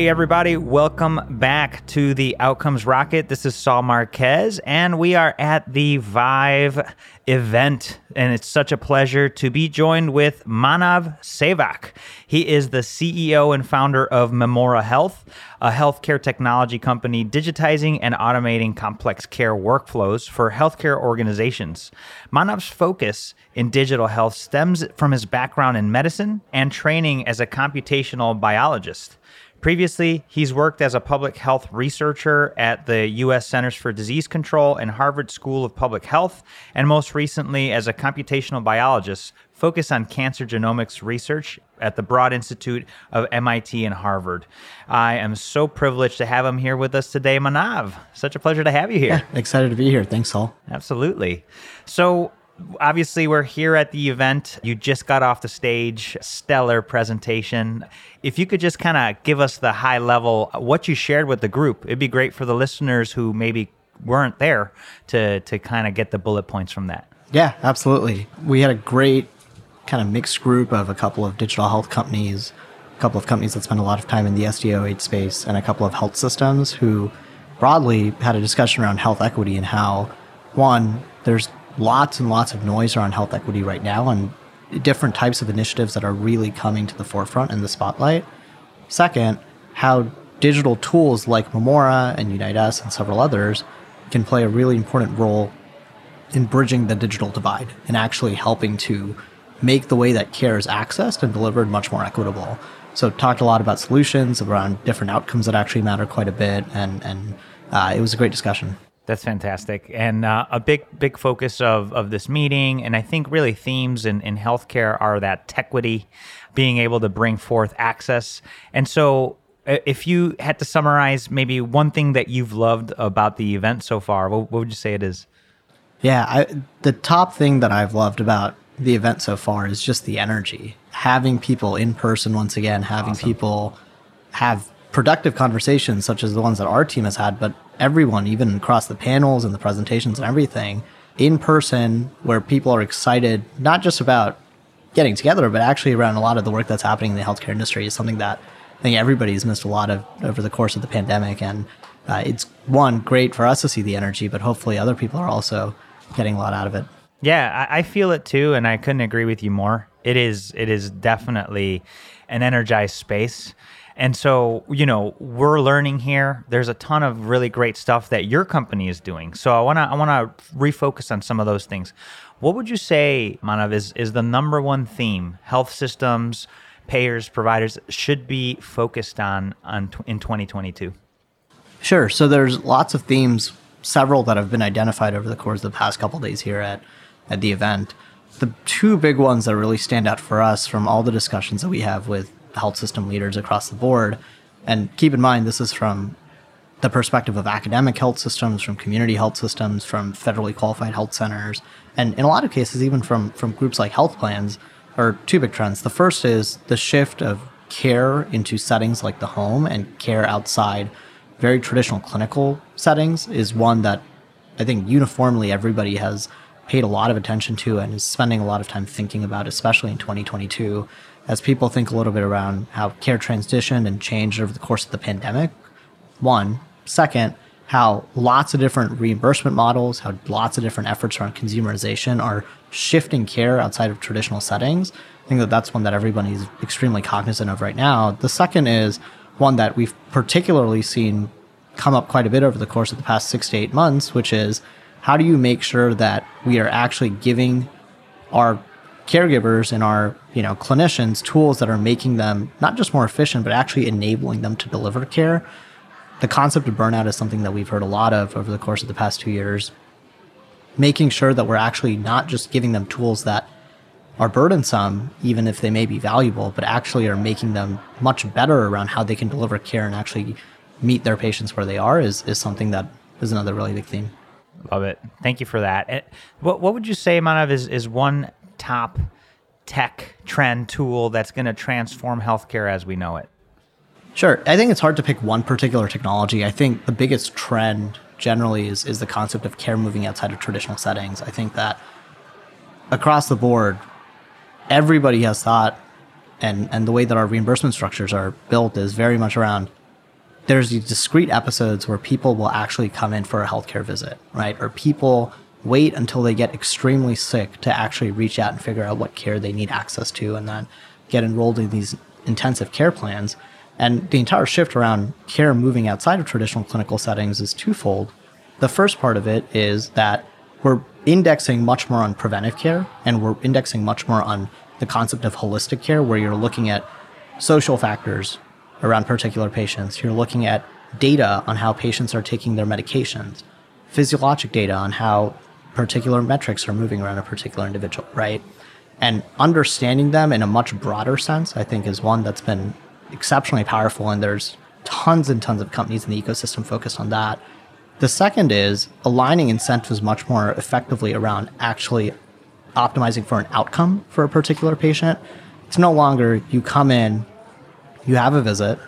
Hey, everybody, welcome back to the Outcomes Rocket. This is Saul Marquez, and we are at the Vive event. And it's such a pleasure to be joined with Manav Sevak. He is the CEO and founder of Memora Health, a healthcare technology company digitizing and automating complex care workflows for healthcare organizations. Manav's focus in digital health stems from his background in medicine and training as a computational biologist. Previously, he's worked as a public health researcher at the U.S. Centers for Disease Control and Harvard School of Public Health, and most recently as a computational biologist focused on cancer genomics research at the Broad Institute of MIT and Harvard. I am so privileged to have him here with us today, Manav. Such a pleasure to have you here. Yeah, excited to be here. Thanks, Saul. Absolutely. So, obviously we're here at the event. You just got off the stage. Stellar presentation. If you could just kind of give us the high level what you shared with the group it'd be great for the listeners who maybe weren't there to to kind of get the bullet points from that. Yeah absolutely. We had a great kind of mixed group of a couple of digital health companies a couple of companies that spend a lot of time in the SDOH space and a couple of health systems who broadly had a discussion around health equity and how one there's lots and lots of noise around health equity right now and different types of initiatives that are really coming to the forefront in the spotlight. Second, how digital tools like Memora and UniteUs and several others can play a really important role in bridging the digital divide and actually helping to make the way that care is accessed and delivered much more equitable. So talked a lot about solutions around different outcomes that actually matter quite a bit, and and uh, it was a great discussion. That's fantastic. And uh, a big, big focus of, of this meeting, and I think really themes in, in healthcare are that tequity, being able to bring forth access. And so, if you had to summarize maybe one thing that you've loved about the event so far, what, what would you say it is? Yeah, I, the top thing that I've loved about the event so far is just the energy. Having people in person once again, having awesome. people have productive conversations such as the ones that our team has had, but everyone, even across the panels and the presentations and everything, in person, where people are excited not just about getting together, but actually around a lot of the work that's happening in the healthcare industry is something that I think everybody's missed a lot of over the course of the pandemic. And uh, it's one great for us to see the energy, but hopefully other people are also getting a lot out of it. Yeah, I, I feel it too, and I couldn't agree with you more. It is it is definitely an energized space. And so, you know, we're learning here. There's a ton of really great stuff that your company is doing. So I want to I want to refocus on some of those things. What would you say, Manav, is is the number one theme health systems, payers, providers should be focused on on in 2022? Sure. So there's lots of themes, several that have been identified over the course of the past couple days here at at the event. The two big ones that really stand out for us from all the discussions that we have with health system leaders across the board. And keep in mind, this is from the perspective of academic health systems, from community health systems, from federally qualified health centers, and in a lot of cases, even from, from groups like health plans, are two big trends. The first is the shift of care into settings like the home and care outside very traditional clinical settings is one that I think uniformly everybody has paid a lot of attention to and is spending a lot of time thinking about, especially in 2022 as people think a little bit around how care transitioned and changed over the course of the pandemic. One, second, how lots of different reimbursement models, how lots of different efforts around consumerization are shifting care outside of traditional settings. I think that that's one that everybody is extremely cognizant of right now. The second is one that we've particularly seen come up quite a bit over the course of the past six to eight months, which is how do you make sure that we are actually giving our caregivers and our you know clinicians tools that are making them not just more efficient but actually enabling them to deliver care the concept of burnout is something that we've heard a lot of over the course of the past two years making sure that we're actually not just giving them tools that are burdensome even if they may be valuable but actually are making them much better around how they can deliver care and actually meet their patients where they are is, is something that is another really big theme Love it. Thank you for that. Eh, what what would you say, Manav, is is one top tech trend tool that's going to transform healthcare as we know it? Sure. I think it's hard to pick one particular technology. I think the biggest trend generally is, is the concept of care moving outside of traditional settings. I think that across the board, everybody has thought and, and the way that our reimbursement structures are built is very much around there's these discrete episodes where people will actually come in for a healthcare visit, right? Or people wait until they get extremely sick to actually reach out and figure out what care they need access to and then get enrolled in these intensive care plans. And the entire shift around care moving outside of traditional clinical settings is twofold. The first part of it is that we're indexing much more on preventive care and we're indexing much more on the concept of holistic care where you're looking at social factors around particular patients. You're looking at data on how patients are taking their medications, physiologic data on how particular metrics are moving around a particular individual, right? And understanding them in a much broader sense, I think, is one that's been exceptionally powerful. And there's tons and tons of companies in the ecosystem focused on that. The second is aligning incentives much more effectively around actually optimizing for an outcome for a particular patient. It's no longer you come in, you have a visit,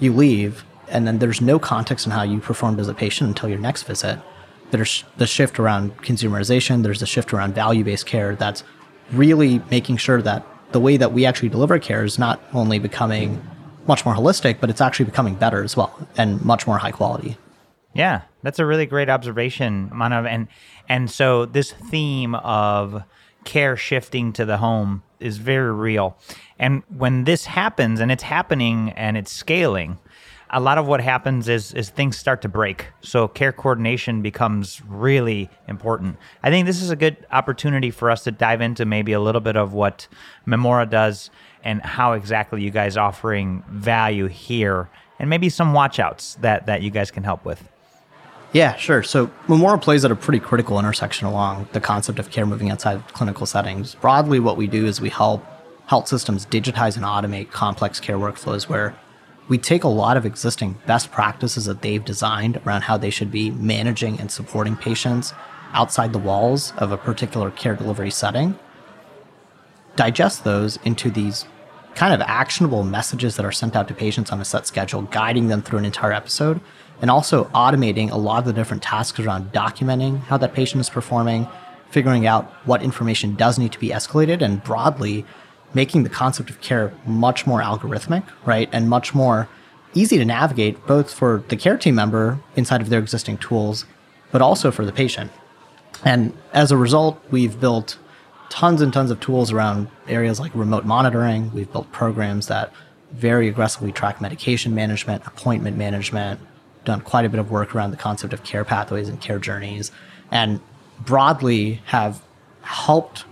you leave, and then there's no context on how you performed as a patient until your next visit. There's the shift around consumerization, there's the shift around value based care that's really making sure that the way that we actually deliver care is not only becoming much more holistic, but it's actually becoming better as well and much more high quality. Yeah, that's a really great observation, Manav. And and so this theme of care shifting to the home is very real. And when this happens, and it's happening and it's scaling, a lot of what happens is is things start to break. So care coordination becomes really important. I think this is a good opportunity for us to dive into maybe a little bit of what Memora does and how exactly you guys offering value here and maybe some watchouts that that you guys can help with. Yeah, sure. So Memora plays at a pretty critical intersection along the concept of care moving outside clinical settings. Broadly, what we do is we help health systems digitize and automate complex care workflows where we take a lot of existing best practices that they've designed around how they should be managing and supporting patients outside the walls of a particular care delivery setting, digest those into these kind of actionable messages that are sent out to patients on a set schedule, guiding them through an entire episode, and also automating a lot of the different tasks around documenting how that patient is performing, figuring out what information does need to be escalated, and broadly making the concept of care much more algorithmic, right? And much more easy to navigate, both for the care team member inside of their existing tools, but also for the patient. And as a result, we've built tons and tons of tools around areas like remote monitoring. We've built programs that very aggressively track medication management, appointment management, done quite a bit of work around the concept of care pathways and care journeys, and broadly have helped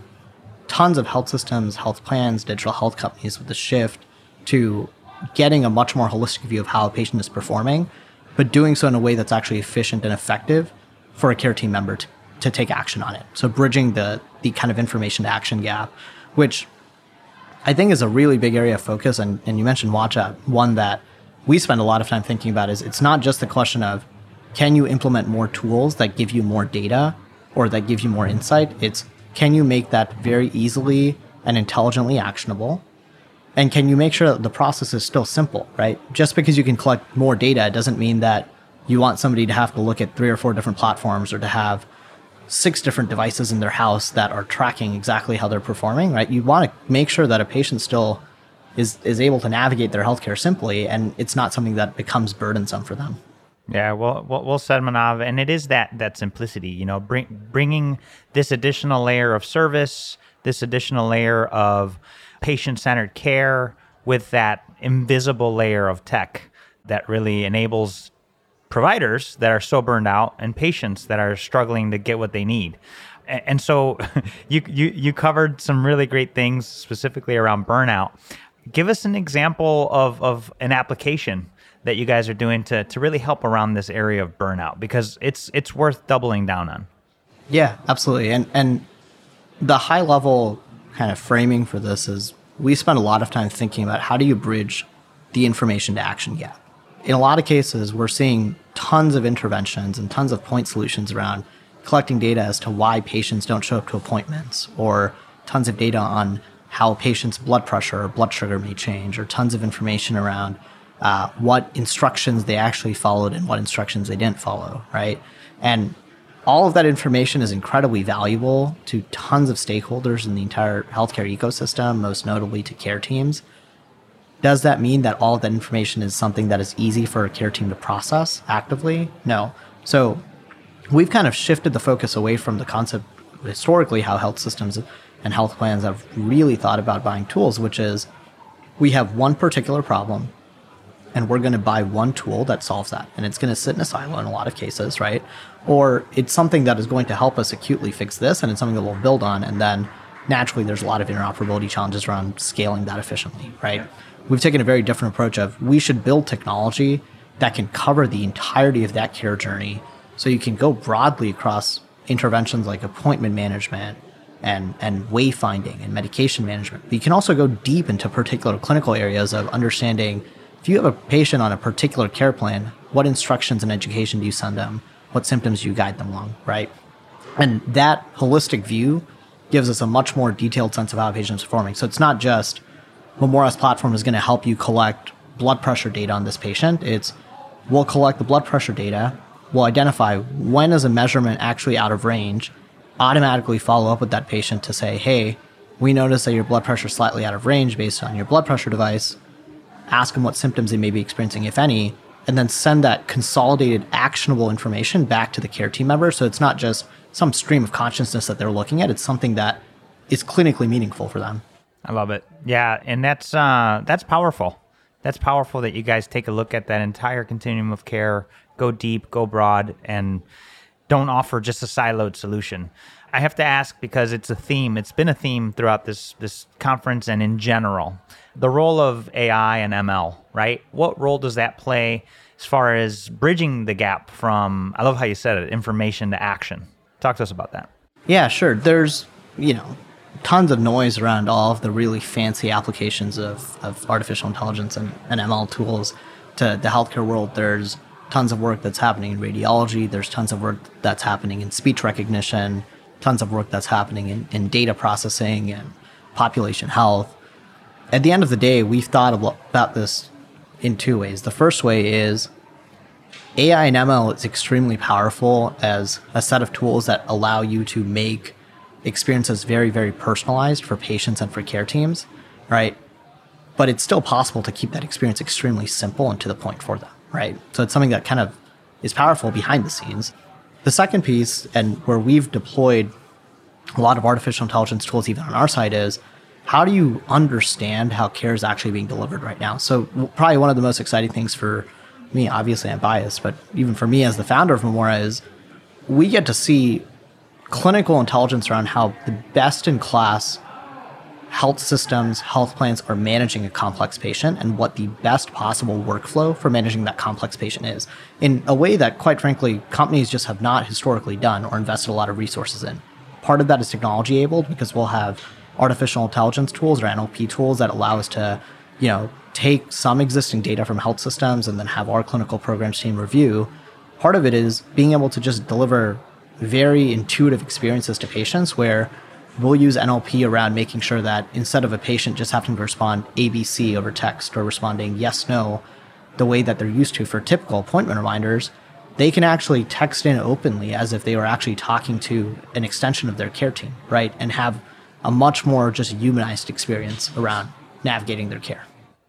tons of health systems, health plans, digital health companies with the shift to getting a much more holistic view of how a patient is performing, but doing so in a way that's actually efficient and effective for a care team member to, to take action on it. So bridging the the kind of information to action gap, which I think is a really big area of focus. And, and you mentioned Watch Out, one that we spend a lot of time thinking about is it's not just the question of can you implement more tools that give you more data or that give you more insight? It's can you make that very easily and intelligently actionable? And can you make sure that the process is still simple, right? Just because you can collect more data doesn't mean that you want somebody to have to look at three or four different platforms or to have six different devices in their house that are tracking exactly how they're performing, right? You want to make sure that a patient still is is able to navigate their healthcare simply and it's not something that becomes burdensome for them. Yeah, well, well, said, Manav. And it is that that simplicity, you know, bring, bringing this additional layer of service, this additional layer of patient-centered care with that invisible layer of tech that really enables providers that are so burned out and patients that are struggling to get what they need. And, and so, you, you you covered some really great things specifically around burnout. Give us an example of of an application that you guys are doing to to really help around this area of burnout because it's it's worth doubling down on. Yeah, absolutely. And and the high level kind of framing for this is we spend a lot of time thinking about how do you bridge the information to action gap. In a lot of cases, we're seeing tons of interventions and tons of point solutions around collecting data as to why patients don't show up to appointments, or tons of data on how patients' blood pressure or blood sugar may change, or tons of information around uh, what instructions they actually followed and what instructions they didn't follow, right? And all of that information is incredibly valuable to tons of stakeholders in the entire healthcare ecosystem, most notably to care teams. Does that mean that all of that information is something that is easy for a care team to process actively? No. So we've kind of shifted the focus away from the concept historically how health systems and health plans have really thought about buying tools, which is we have one particular problem and we're going to buy one tool that solves that. And it's going to sit in a silo in a lot of cases, right? Or it's something that is going to help us acutely fix this and it's something that we'll build on. And then naturally, there's a lot of interoperability challenges around scaling that efficiently, right? We've taken a very different approach of we should build technology that can cover the entirety of that care journey. So you can go broadly across interventions like appointment management and, and wayfinding and medication management. But you can also go deep into particular clinical areas of understanding if you have a patient on a particular care plan, what instructions and education do you send them? What symptoms do you guide them along, right? And that holistic view gives us a much more detailed sense of how a patient is performing. So it's not just Memora's platform is going to help you collect blood pressure data on this patient. It's we'll collect the blood pressure data, we'll identify when is a measurement actually out of range, automatically follow up with that patient to say, hey, we noticed that your blood pressure is slightly out of range based on your blood pressure device ask them what symptoms they may be experiencing, if any, and then send that consolidated, actionable information back to the care team member. So it's not just some stream of consciousness that they're looking at; it's something that is clinically meaningful for them. I love it. Yeah, and that's uh, that's powerful. That's powerful that you guys take a look at that entire continuum of care, go deep, go broad, and don't offer just a siloed solution. I have to ask because it's a theme. It's been a theme throughout this this conference and in general. The role of AI and ML, right? What role does that play as far as bridging the gap from I love how you said it, information to action. Talk to us about that. Yeah, sure. There's, you know, tons of noise around all of the really fancy applications of, of artificial intelligence and, and ML tools to the healthcare world. There's tons of work that's happening in radiology. There's tons of work that's happening in speech recognition tons of work that's happening in, in data processing and population health. At the end of the day, we've thought about this in two ways. The first way is AI and ML is extremely powerful as a set of tools that allow you to make experiences very, very personalized for patients and for care teams, right? But it's still possible to keep that experience extremely simple and to the point for them, right? So it's something that kind of is powerful behind the scenes. The second piece, and where we've deployed a lot of artificial intelligence tools even on our side, is how do you understand how care is actually being delivered right now? So, probably one of the most exciting things for me, obviously I'm biased, but even for me as the founder of Memora, is we get to see clinical intelligence around how the best in class health systems, health plans are managing a complex patient and what the best possible workflow for managing that complex patient is in a way that, quite frankly, companies just have not historically done or invested a lot of resources in. Part of that is technology enabled because we'll have artificial intelligence tools or NLP tools that allow us to, you know, take some existing data from health systems and then have our clinical programs team review. Part of it is being able to just deliver very intuitive experiences to patients where we'll use NLP around making sure that instead of a patient just having to respond ABC over text or responding yes, no, the way that they're used to for typical appointment reminders, they can actually text in openly as if they were actually talking to an extension of their care team, right? And have a much more just humanized experience around navigating their care.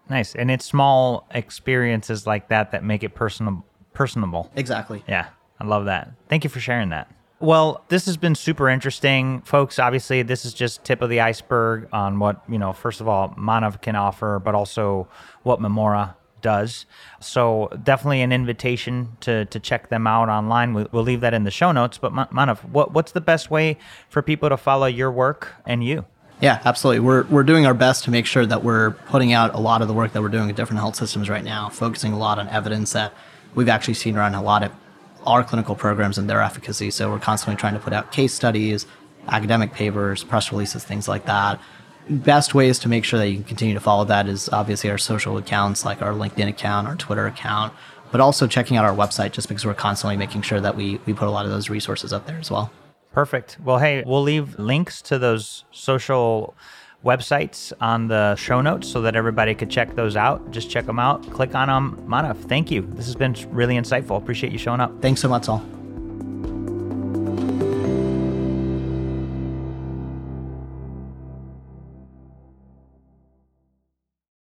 Nice. And it's small experiences like that that make it personal personable. Exactly. Yeah. I love that. Thank you for sharing that. Well, this has been super interesting, folks. Obviously, this is just tip of the iceberg on what you know. First of all, Manav can offer, but also what Memora does. So definitely an invitation to to check them out online. We'll, we'll leave that in the show notes. But Manav, what what's the best way for people to follow your work and you? Yeah, absolutely. We're we're doing our best to make sure that we're putting out a lot of the work that we're doing at different health systems right now, focusing a lot on evidence that we've actually seen around a lot of our clinical programs and their efficacy. So we're constantly trying to put out case studies, academic papers, press releases, things like that. Best ways to make sure that you can continue to follow that is obviously our social accounts like our LinkedIn account, our Twitter account, but also checking out our website just because we're constantly making sure that we, we put a lot of those resources up there as well. Perfect. Well, hey, we'll leave links to those social websites on the show notes so that everybody could check those out. Just check them out, click on them. Manav, thank you. This has been really insightful. Appreciate you showing up. Thanks so much, Saul.